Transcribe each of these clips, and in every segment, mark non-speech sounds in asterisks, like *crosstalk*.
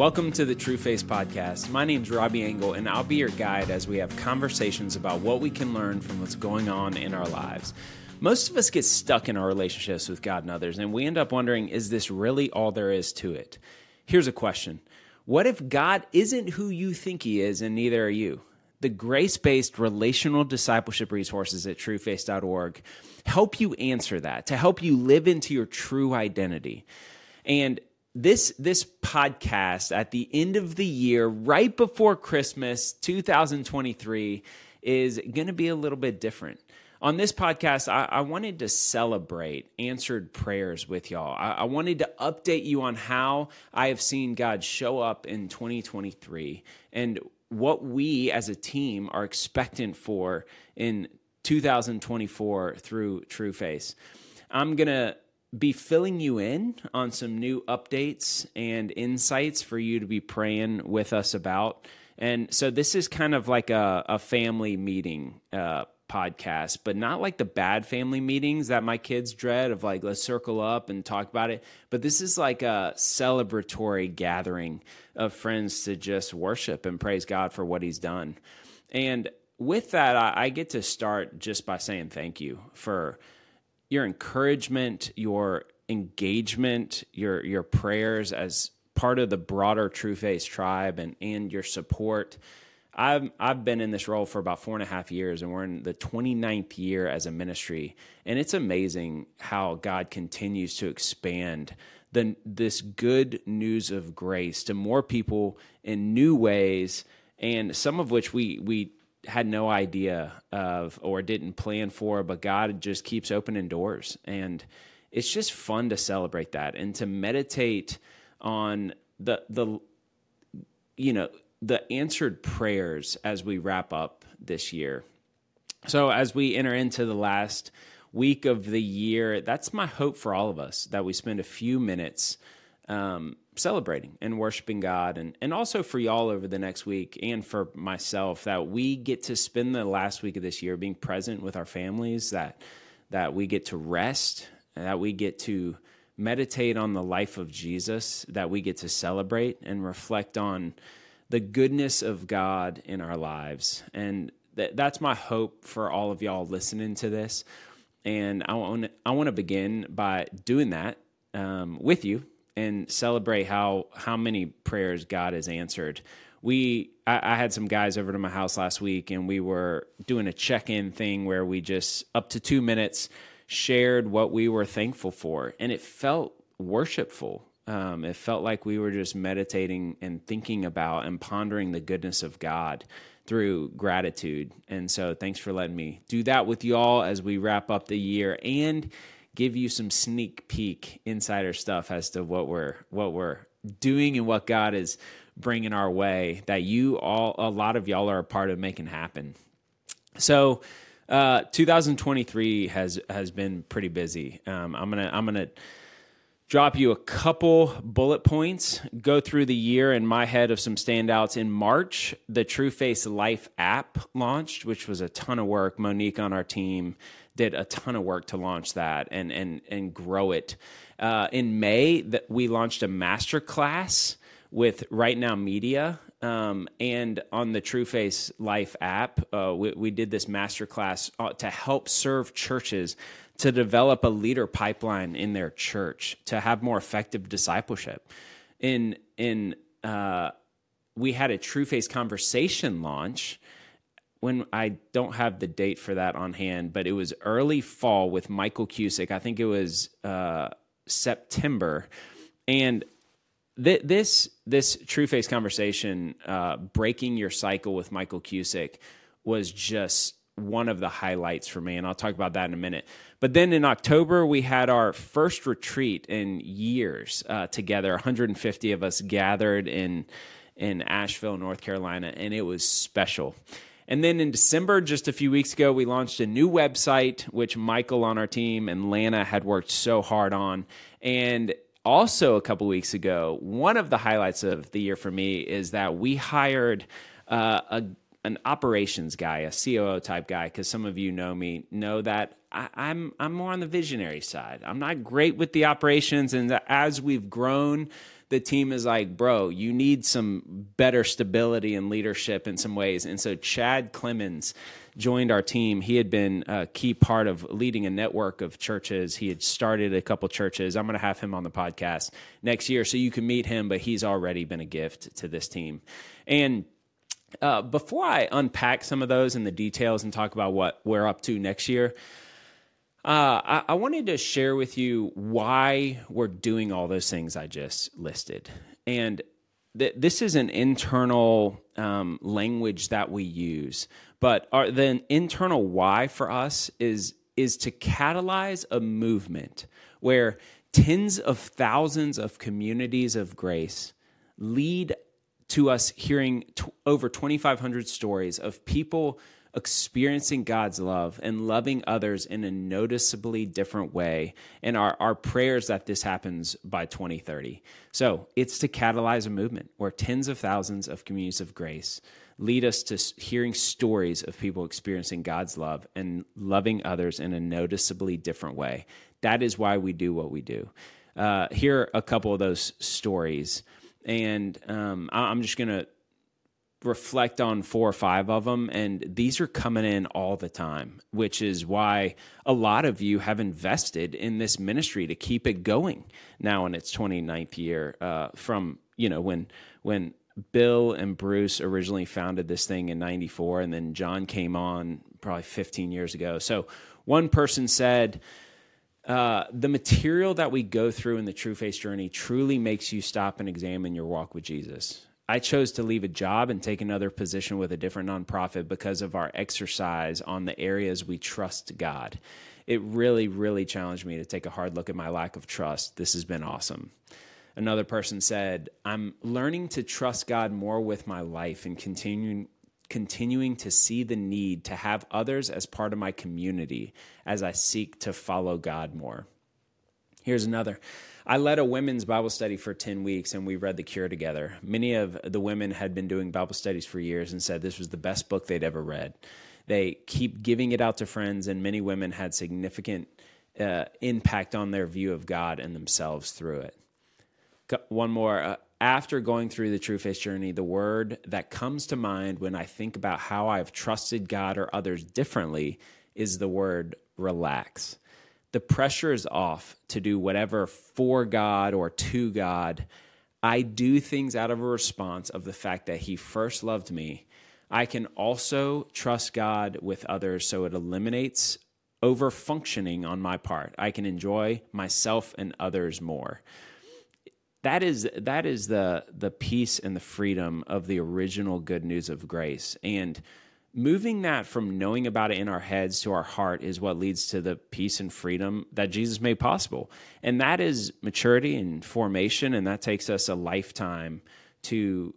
Welcome to the True Face Podcast. My name is Robby Angle, and I'll be your guide as we have conversations about what we can learn from what's going on in our lives. Most of us get stuck in our relationships with God and others, and we end up wondering is this really all there is to it? Here's a question What if God isn't who you think He is, and neither are you? The grace based relational discipleship resources at trueface.org help you answer that, to help you live into your true identity. And this this podcast at the end of the year right before christmas 2023 is going to be a little bit different. On this podcast I, I, wanted to celebrate answered prayers with y'all. I, I wanted to update you on how i have seen god show up in 2023 and what we as a team are expectant for in 2024 through true face i'm going to be filling you in on some new updates and insights for you to be praying with us about. And so this is kind of like a, a family meeting uh, podcast, but not like the bad family meetings that my kids dread of like, let's circle up and talk about it. But this is like a celebratory gathering of friends to just worship and praise God for what he's done. And with that, I, I get to start just by saying thank you for your encouragement, your engagement, your your prayers as part of the broader True Face tribe and and your support. I've I've been in this role for about four and a half years, and we're in the 29th year as a ministry, and it's amazing how God continues to expand the this good news of grace to more people in new ways, and some of which we we had no idea of or didn't plan for, but God just keeps opening doors. And it's just fun to celebrate that and to meditate on the the you know the answered prayers as we wrap up this year. So as we enter into the last week of the year, that's my hope for all of us that we spend a few minutes um, celebrating and worshiping God, and, and also for y'all over the next week, and for myself, that we get to spend the last week of this year being present with our families, that that we get to rest, that we get to meditate on the life of Jesus, that we get to celebrate and reflect on the goodness of God in our lives. And th- that's my hope for all of y'all listening to this. And I want I want to begin by doing that um, with you and celebrate how how many prayers God has answered. We I, I, had some guys over to my house last week, and we were doing a check in thing where we just up to two minutes shared what we were thankful for, and it felt worshipful. Um, it felt like we were just meditating and thinking about and pondering the goodness of God through gratitude. And so, thanks for letting me do that with y'all as we wrap up the year and give you some sneak peek insider stuff as to what we're what we're doing and what God is bringing our way that you all a lot of y'all are a part of making happen. So, uh, 2023 has has been pretty busy. Um, I'm gonna I'm gonna drop you a couple bullet points. Go through the year in my head of some standouts. In March, the True Face Life app launched, which was a ton of work. Monique on our team did a ton of work to launch that and and and grow it. Uh, in May, that we launched a master class with Right Now Media. Um, and on the True Face Life app, uh, we, we, did this master class uh, to help serve churches to develop a leader pipeline in their church to have more effective discipleship. In in uh, we had a True Face conversation launch when I don't have the date for that on hand, but it was early fall with Michael Cusick. I think it was uh, September, and th- this this True Face conversation, uh, breaking your cycle with Michael Cusick, was just one of the highlights for me, and I'll talk about that in a minute. But then in October, we had our first retreat in years uh, together. 150 of us gathered in in Asheville, North Carolina, and it was special. And then in December, just a few weeks ago, we launched a new website, which Michael on our team and Lana had worked so hard on. And also, a couple weeks ago, one of the highlights of the year for me is that we hired uh, a an operations guy, a COO type guy, because some of you know me, know that I, I'm I'm more on the visionary side. I'm not great with the operations, and as we've grown the team is like, bro, you need some better stability and leadership in some ways. And so Chad Clemens joined our team. He had been a key part of leading a network of churches. He had started a couple churches. I'm going to have him on the podcast next year so you can meet him, but he's already been a gift to this team. And uh, before I unpack some of those and the details and talk about what we're up to next year, uh, I, I, wanted to share with you why we're doing all those things I just listed. And th- this is an internal um, language that we use, but our, the internal why for us is is to catalyze a movement where tens of thousands of communities of grace lead to us hearing t- over 2,500 stories of people experiencing God's love and loving others in a noticeably different way. And our, our prayers that this happens by 2030. So it's to catalyze a movement where tens of thousands of communities of grace lead us to hearing stories of people experiencing God's love and loving others in a noticeably different way. That is why we do what we do. Uh, here are a couple of those stories. And um, I'm just going to reflect on four or five of them and these are coming in all the time which is why a lot of you have invested in this ministry to keep it going now in its 29th year uh, from you know when when bill and bruce originally founded this thing in 94 and then john came on probably 15 years ago. So one person said uh, the material that we go through in the true face journey truly makes you stop and examine your walk with jesus I chose to leave a job and take another position with a different nonprofit because of our exercise on the areas we trust God. It really, really challenged me to take a hard look at my lack of trust. This has been awesome. Another person said, I'm learning to trust God more with my life and continuing continuing to see the need to have others as part of my community as I seek to follow God more. Here's another. I led a women's Bible study for 10 weeks and we read The Cure together. Many of the women had been doing Bible studies for years and said this was the best book they'd ever read. They keep giving it out to friends, and many women had significant uh, impact on their view of God and themselves through it. One more. Uh, after going through the true face journey, the word that comes to mind when I think about how I've trusted God or others differently is the word relax the pressure is off to do whatever for God or to God. I do things out of a response of the fact that He first loved me. I can also trust God with others so it eliminates over functioning on my part. I can enjoy myself and others more. That is that is the the peace and the freedom of the original good news of grace. And moving that from knowing about it in our heads to our heart is what leads to the peace and freedom that Jesus made possible. And that is maturity and formation and that takes us a lifetime to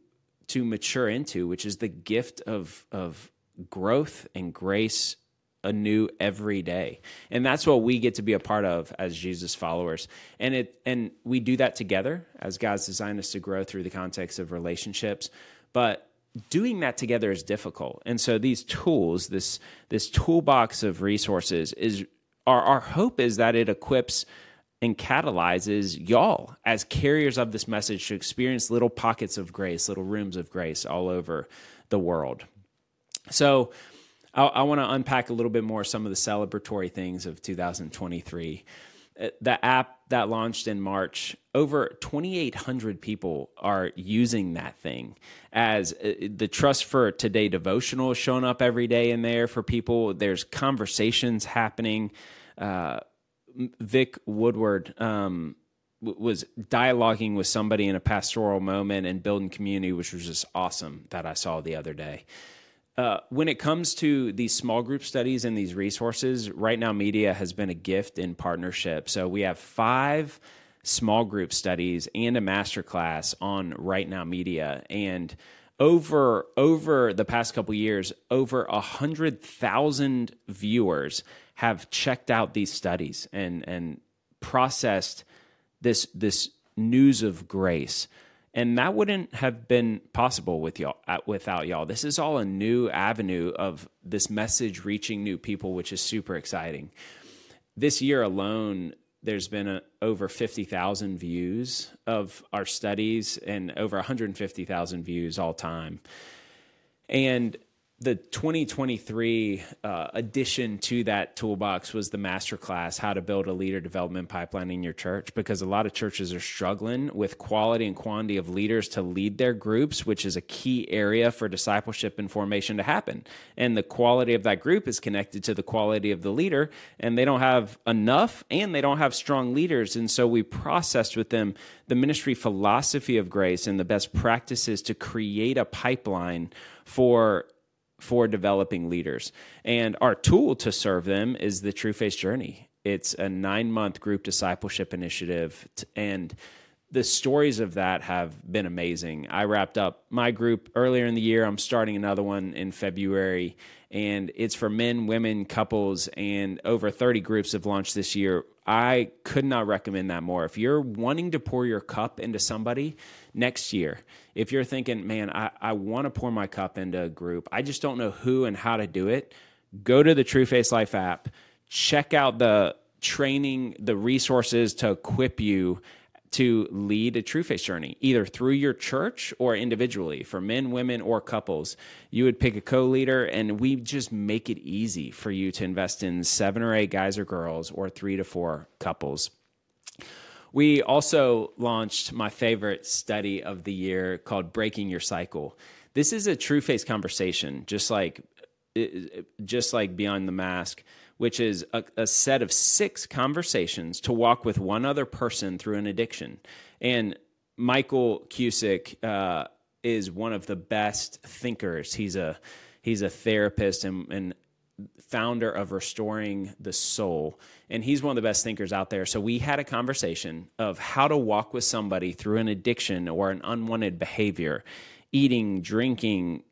to mature into, which is the gift of of growth and grace anew every day. And that's what we get to be a part of as Jesus followers. And it and we do that together as God's designed us to grow through the context of relationships. But doing that together is difficult. And so these tools, this this toolbox of resources is our our hope is that it equips and catalyzes y'all as carriers of this message to experience little pockets of grace, little rooms of grace all over the world. So I, I want to unpack a little bit more some of the celebratory things of 2023. Uh, the app that launched in March, over 2,800 people are using that thing. As uh, the Trust for Today devotional is showing up every day in there for people. There's conversations happening. Uh, Vic Woodward um, was dialoguing with somebody in a pastoral moment and building community, which was just awesome that I saw the other day. Uh, when it comes to these small group studies and these resources, Right Now Media has been a gift in partnership. So we have five small group studies and a masterclass on Right Now Media, and over over the past couple years, over a hundred thousand viewers have checked out these studies and and processed this this news of grace and that wouldn't have been possible with y'all uh, without y'all this is all a new avenue of this message reaching new people which is super exciting this year alone there's been a, over 50,000 views of our studies and over 150,000 views all time. And the 2023 uh, addition to that toolbox was the masterclass how to build a leader development pipeline in your church because a lot of churches are struggling with quality and quantity of leaders to lead their groups which is a key area for discipleship and formation to happen. And the quality of that group is connected to the quality of the leader and they don't have enough and they don't have strong leaders. And so we processed with them the ministry philosophy of grace and the best practices to create a pipeline for for developing leaders. And our tool to serve them is the True Face Journey. It's a nine month group discipleship initiative. And the stories of that have been amazing. I wrapped up my group earlier in the year. I'm starting another one in February, and it's for men, women, couples, and over 30 groups have launched this year. I could not recommend that more. If you're wanting to pour your cup into somebody next year, if you're thinking, man, I, I want to pour my cup into a group, I just don't know who and how to do it, go to the True Face Life app, check out the training, the resources to equip you to lead a true face journey, either through your church or individually for men, women, or couples. You would pick a co leader, and we just make it easy for you to invest in seven or eight guys or girls or three to four couples. We also launched my favorite study of the year called Breaking Your Cycle. This is a true face conversation, just like just like Beyond the Mask which is a, a, set of six conversations to walk with one other person through an addiction. And Michael Cusick uh, is one of the best thinkers. He's a he's a therapist and, and founder of Restoring the Soul. And he's one of the best thinkers out there. So we had a conversation of how to walk with somebody through an addiction or an unwanted behavior, eating, drinking,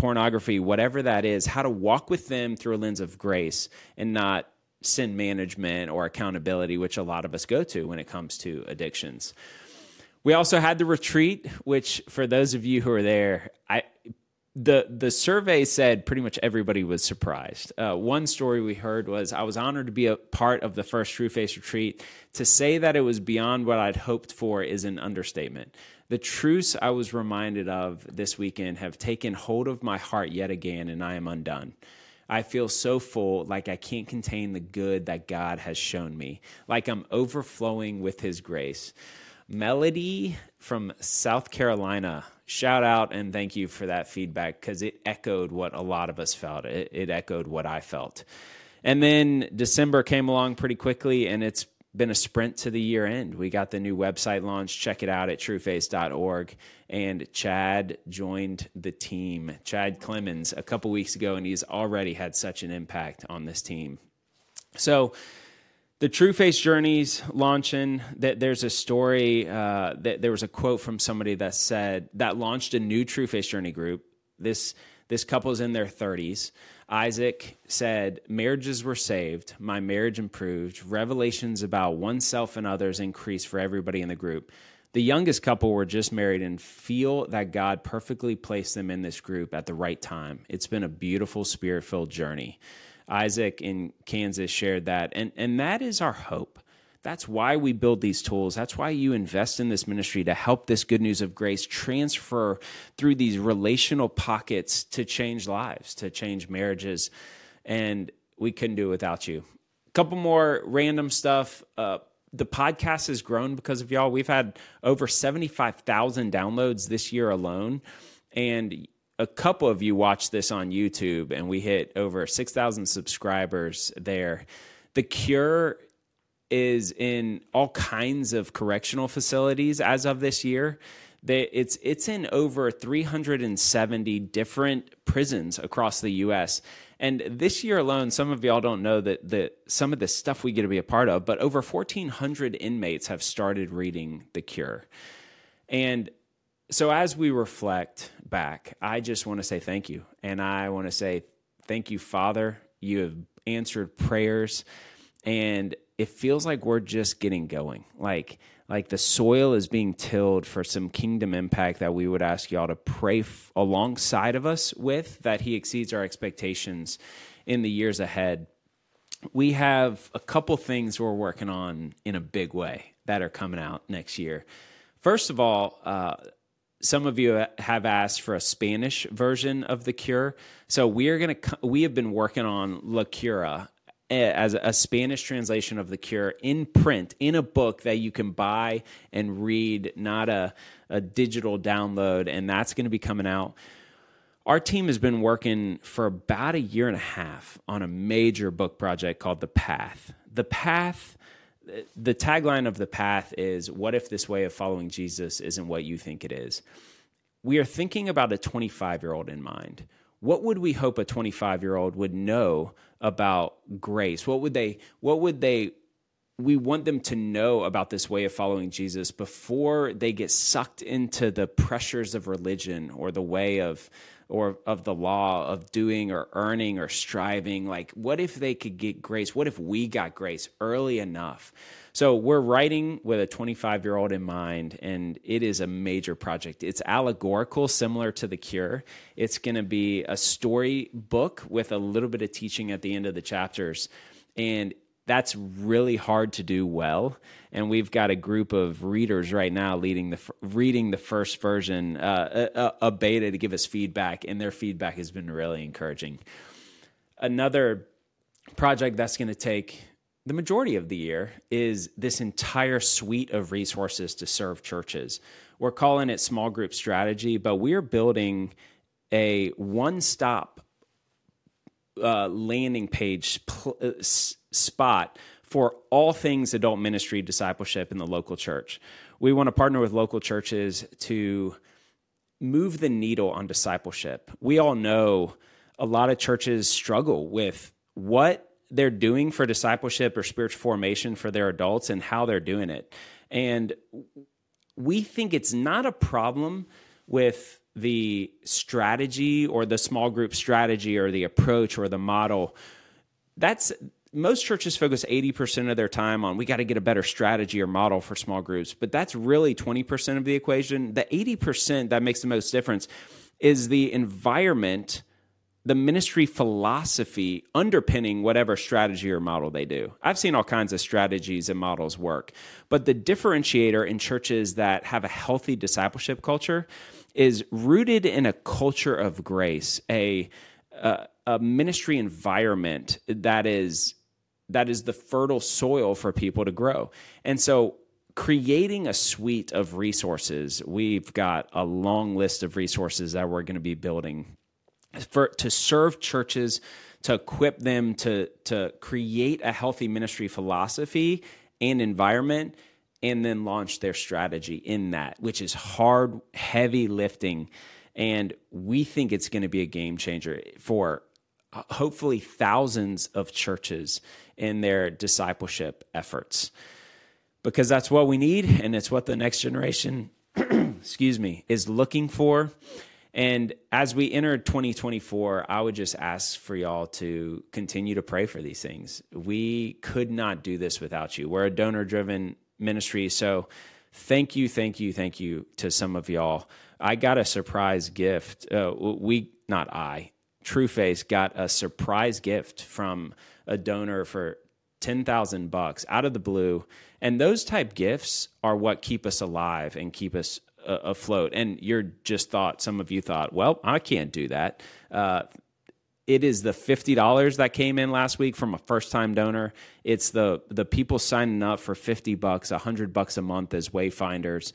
pornography, whatever that is, how to walk with them through a lens of grace and not sin management or accountability, which a lot of us go to when it comes to addictions. We also had the retreat, which for those of you who are there, I the the survey said pretty much everybody was surprised. Uh, one story we heard was I was honored to be a part of the first True Face retreat. To say that it was beyond what I'd hoped for is an understatement. The truths I was reminded of this weekend have taken hold of my heart yet again, and I am undone. I feel so full, like I can't contain the good that God has shown me, like I'm overflowing with His grace. Melody from South Carolina, shout out and thank you for that feedback because it echoed what a lot of us felt. It, it echoed what I felt. And then December came along pretty quickly, and it's been a sprint to the year end. We got the new website launched. Check it out at trueface.org. And Chad joined the team, Chad Clemens, a couple weeks ago, and he's already had such an impact on this team. So, the True Face Journeys launching. That there's a story. Uh, that there was a quote from somebody that said that launched a new True Face Journey group. This this couple's in their 30s. Isaac said, Marriages were saved, my marriage improved, revelations about oneself and others increased for everybody in the group. The youngest couple were just married and feel that God perfectly placed them in this group at the right time. It's been a beautiful spirit filled journey. Isaac in Kansas shared that. And, and that is our hope that's why we build these tools. That's why you invest in this ministry to help this good news of grace transfer through these relational pockets to change lives, to change marriages. And we couldn't do it without you. A couple more random stuff. Uh, the podcast has grown because of y'all. We've had over 75,000 downloads this year alone. And a couple of you watched this on YouTube, and we hit over 6,000 subscribers there. The Cure is in all kinds of correctional facilities as of this year. It's it's in over 370 different prisons across the U.S. And this year alone, some of y'all don't know that that some of the stuff we get to be a part of, but over 1,400 inmates have started reading The Cure. And so as we reflect back, I just want to say thank you, and I want to say thank you, Father. You have answered prayers, and it feels like we're just getting going. Like like the soil is being tilled for some kingdom impact that we would ask y'all to pray f- alongside of us with that he exceeds our expectations in the years ahead. we have a couple things we're working on in a big way that are coming out next year. First of all, uh, some of you have asked for a Spanish version of the cure. So we are going to we have been working on La Cura eh, as a Spanish translation of the cure in print in a book that you can buy and read, not a, a digital download, and that's going to be coming out. Our team has been working for about a year and a half on a major book project called The Path. The Path the tagline of the path is what if this way of following Jesus isn't what you think it is? We are thinking about a 25 year old in mind. What would we hope a 25 year old would know about grace? What would they, what would they, we want them to know about this way of following Jesus before they get sucked into the pressures of religion or the way of or of the law of doing or earning or striving. Like, what if they could get grace? What if we got grace early enough? So, we're writing with a 25 year old in mind, and it is a major project. It's allegorical, similar to The Cure. It's going to be a story book with a little bit of teaching at the end of the chapters. And that's really hard to do well. And we've got a group of readers right now leading the reading the first version uh, a, a, beta to give us feedback and their feedback has been really encouraging. Another project that's going to take the majority of the year is this entire suite of resources to serve churches. We're calling it small group strategy but we're building a one-stop uh, landing page pl- uh, spot for all things adult ministry discipleship in the local church. We want to partner with local churches to move the needle on discipleship. We all know a lot of churches struggle with what they're doing for discipleship or spiritual formation for their adults and how they're doing it. And we think it's not a problem with the strategy or the small group strategy or the approach or the model. That's most churches focus 80% of their time on we got to get a better strategy or model for small groups, but that's really 20% of the equation. The 80% that makes the most difference is the environment, the ministry philosophy underpinning whatever strategy or model they do. I've seen all kinds of strategies and models work, but the differentiator in churches that have a healthy discipleship culture is rooted in a culture of grace, a a, a ministry environment that is that is the fertile soil for people to grow. And so creating a suite of resources, we've got a long list of resources that we're going to be building for to serve churches, to equip them to to create a healthy ministry philosophy and environment and then launch their strategy in that, which is hard, heavy lifting. And we think it's going to be a game changer for hopefully thousands of churches in their discipleship efforts. Because that's what we need and it's what the next generation *clears throat* excuse me is looking for. And as we enter 2024 i would just ask for y'all to continue to pray for these things. We could not do this without you. We're a donor driven ministry so thank you thank you thank you to some of y'all. I got a surprise gift. Uh, we not i Trueface got a surprise gift from a donor for 10,000 bucks out of the blue. And those type gifts are what keep us alive and keep us uh, afloat. And you're just thought, some of you thought, well, I can't do that. Uh, it is the fifty dollars that came in last week from a first time donor. It's the the people signing up for fifty bucks, hundred bucks a month as wayfinders.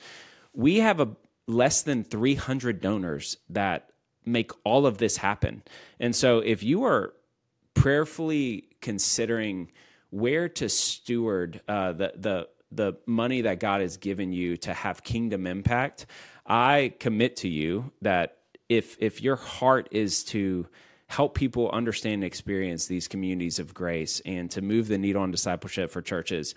We have a less than three hundred donors that make all of this happen. And so if you are prayerfully considering where to steward uh, the the the money that God has given you to have kingdom impact, I commit to you that if if your heart is to help people understand and experience these communities of grace and to move the needle on discipleship for churches,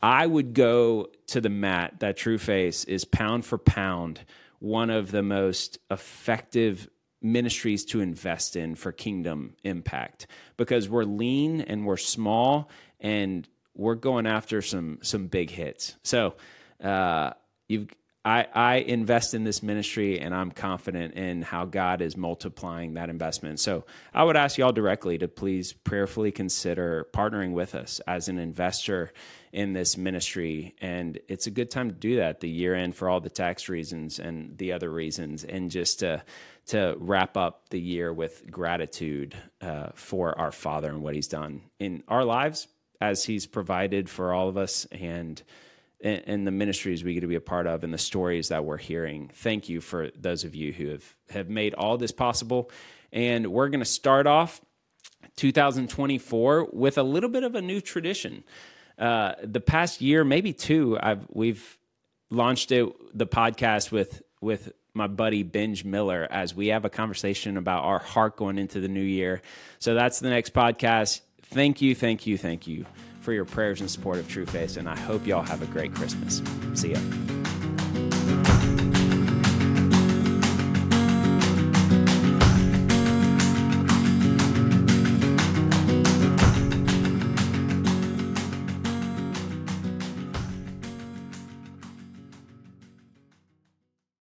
I would go to the mat that True Face is pound for pound one of the most effective ministries to invest in for kingdom impact because we're lean and we're small and we're going after some some big hits. So uh, you've I, I invest in this ministry and I'm confident in how God is multiplying that investment. So I would ask y'all directly to please prayerfully consider partnering with us as an investor in this ministry. And it's a good time to do that the year end for all the tax reasons and the other reasons, and just to to wrap up the year with gratitude uh, for our Father and what He's done in our lives as He's provided for all of us and and, the ministries we get to be a part of and the stories that we're hearing. Thank you for those of you who have, have made all this possible. And we're going to start off 2024 with a little bit of a new tradition. Uh, the past year, maybe two, I've we've launched it the podcast with with my buddy Benj Miller as we have a conversation about our heart going into the new year. So that's the next podcast. Thank you, thank you, thank you for your prayers and support of True Face. And I hope y'all have a great Christmas. See ya.